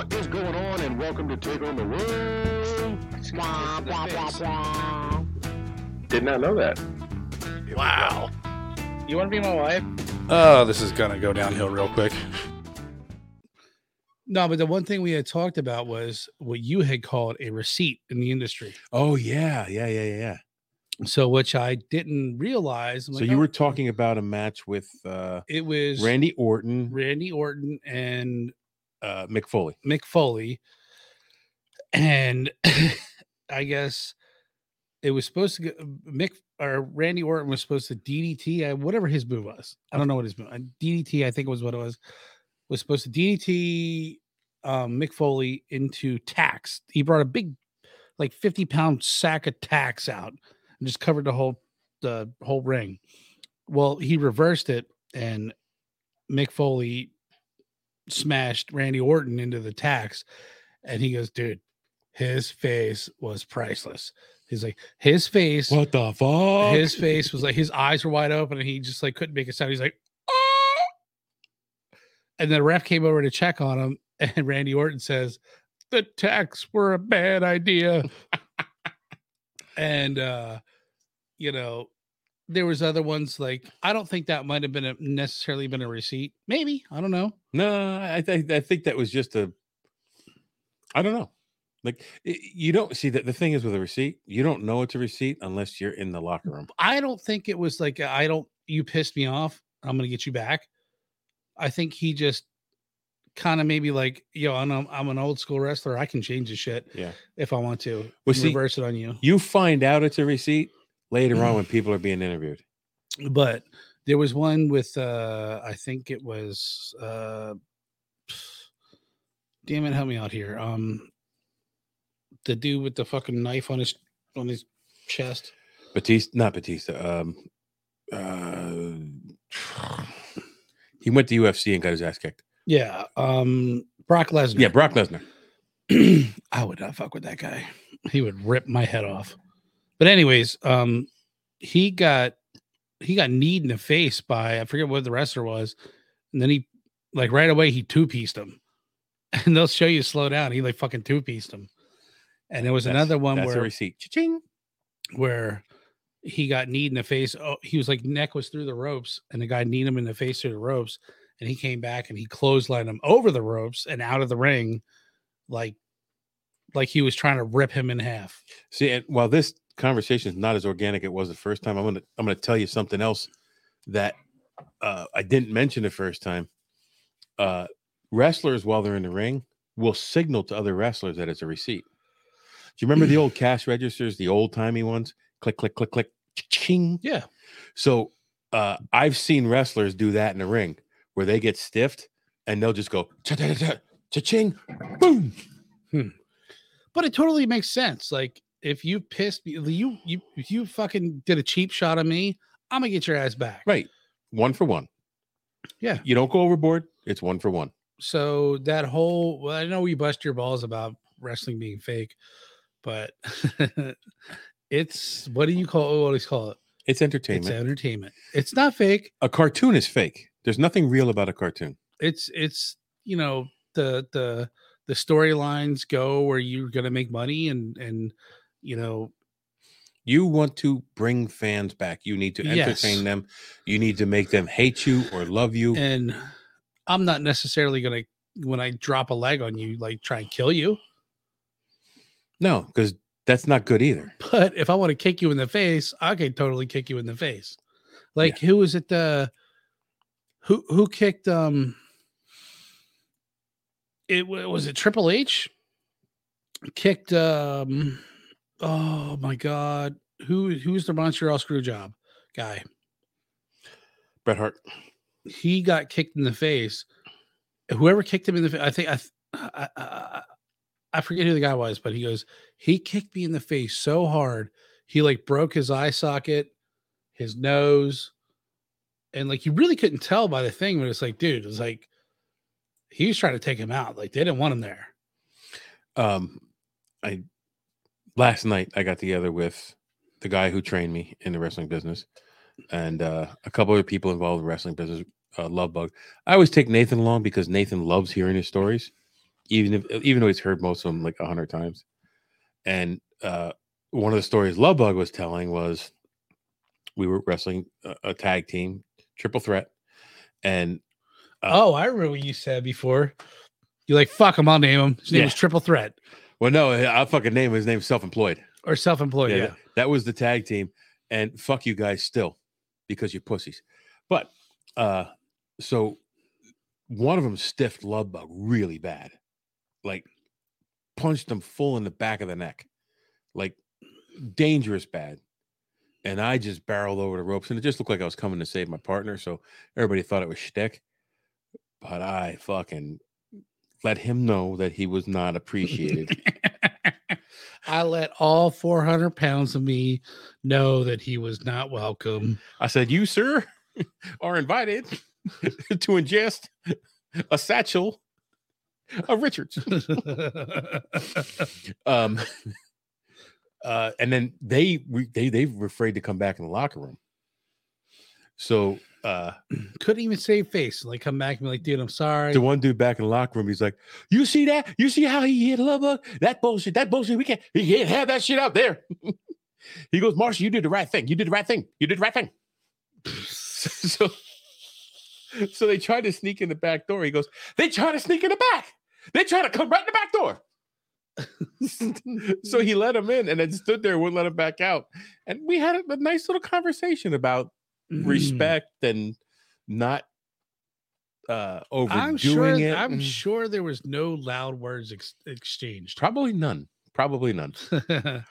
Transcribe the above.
What is going on? And welcome to Take on the World. Wah, wah, wah, wah. Did not know that. Wow. You want to be my wife? Oh, this is gonna go downhill real quick. No, but the one thing we had talked about was what you had called a receipt in the industry. Oh yeah, yeah, yeah, yeah. yeah. So, which I didn't realize. I'm So like, you oh, were talking about a match with uh, It was Randy Orton, Randy Orton and uh, Mick Foley. Mick Foley, and I guess it was supposed to go. Mick or Randy Orton was supposed to DDT, whatever his move was. I don't know what his move. uh, DDT, I think was what it was. Was supposed to DDT um, Mick Foley into tacks. He brought a big, like fifty pound sack of tacks out and just covered the whole the whole ring. Well, he reversed it, and Mick Foley smashed Randy Orton into the tacks. And he goes, dude, his face was priceless. He's like, his face, What the fuck? his face was like, his eyes were wide open and he just like couldn't make a sound. He's like, oh. And then the ref came over to check on him. And Randy Orton says, the tacks were a bad idea. and, uh, you know, there was other ones like I don't think that might have been a, necessarily been a receipt. Maybe I don't know. No, I think I think that was just a. I don't know. Like you don't see that the thing is with a receipt, you don't know it's a receipt unless you're in the locker room. I don't think it was like I don't. You pissed me off. I'm gonna get you back. I think he just kind of maybe like yo, I'm a, I'm an old school wrestler. I can change the shit Yeah. if I want to. Well, see- reverse it on you. You find out it's a receipt later on when people are being interviewed. But there was one with uh I think it was uh damn it, help me out here. Um the dude with the fucking knife on his on his chest. Batista, not Batista. Um, uh, he went to UFC and got his ass kicked. Yeah. Um Brock Lesnar. Yeah, Brock Lesnar. I would not fuck with that guy. He would rip my head off. But anyways, um, he got he got kneed in the face by I forget what the wrestler was, and then he like right away he two pieced him, and they'll show you slow down. He like fucking two pieced him, and there was That's- another one where receipt. Cha-ching. where he got kneed in the face. Oh, he was like neck was through the ropes, and the guy kneed him in the face through the ropes, and he came back and he clotheslined him over the ropes and out of the ring, like like he was trying to rip him in half. See, and while this conversation is not as organic it was the first time, I'm gonna I'm gonna tell you something else that uh, I didn't mention the first time. Uh, wrestlers, while they're in the ring, will signal to other wrestlers that it's a receipt. Do you remember the old cash registers, the old timey ones? Click, click, click, click, ching. Yeah. So uh, I've seen wrestlers do that in the ring where they get stiffed and they'll just go cha cha cha cha ching, boom. Hmm. But it totally makes sense. Like if you pissed me, you you if you fucking did a cheap shot of me, I'm gonna get your ass back. Right, one for one. Yeah. you don't go overboard. It's one for one. So that whole well, I know we bust your balls about wrestling being fake, but it's what do you call what do you call it? It's entertainment. It's entertainment. It's not fake. a cartoon is fake. There's nothing real about a cartoon. It's it's you know the the the storylines go where you're gonna make money and and you know You want to bring fans back. You need to entertain Yes. them. You need to make them hate you or love you. and I'm not necessarily gonna when I drop a leg on you like try and kill you. no, because that's not good either. But if I want to kick you in the face, I can totally kick you in the face. Like who was it? The who who kicked um it was it Triple H kicked um oh my god who who's the Montreal screw job guy? Bret Hart. he got kicked in the face. Whoever kicked him in the face I think I, I, I I forget who the guy was but he goes he kicked me in the face so hard he like broke his eye socket his nose and like you really couldn't tell by the thing but it's like dude it's like he was trying to take him out like they didn't want him there. Um, I last night I got together with the guy who trained me in the wrestling business, and uh, a couple of people involved in the wrestling business. Uh, Love bug. I always take Nathan along because Nathan loves hearing his stories. even if even though he's heard most of them like a hundred times. And uh, one of the stories Love Bug was telling was we were wrestling a, a tag team, triple threat, and Uh, oh, I remember what you said before. You're like, fuck him, I'll name him. His name Yeah. was Triple Threat well, no, I'll fucking name his name self employed. or Self Employed. Yeah, Yeah. that- That was the tag team. And fuck you guys still because you're pussies. But uh so one of them stiffed Love Bug really bad. Like punched him full in the back of the neck. Like dangerous bad. And I just barreled over the ropes and it just looked like I was coming to save my partner. So everybody thought it was shtick. But I fucking let him know that he was not appreciated. I let all 400 pounds of me know that he was not welcome. I said, You, sir, are invited to ingest a satchel of Richards. Um, uh, and then they they they were afraid to come back in the locker room. So uh, Couldn't even save face. Like, come back and be like, dude, I'm sorry. the one dude back in the locker room, he's like, "You see that? You see how he hit Love Bug? That bullshit. That bullshit. We can't. He can't have that shit out there." he goes, "Marshall, you did the right thing. You did the right thing. You did the right thing." so, so they tried to sneak in the back door. He goes, "They try to sneak in the back. They try to come right in the back door." so he let him in and then stood there, wouldn't let him back out. And we had a, a nice little conversation about Mm. respect and not uh overdoing I'm sure. it. I'm and- sure there was no loud words ex- exchanged. Probably none. Probably none.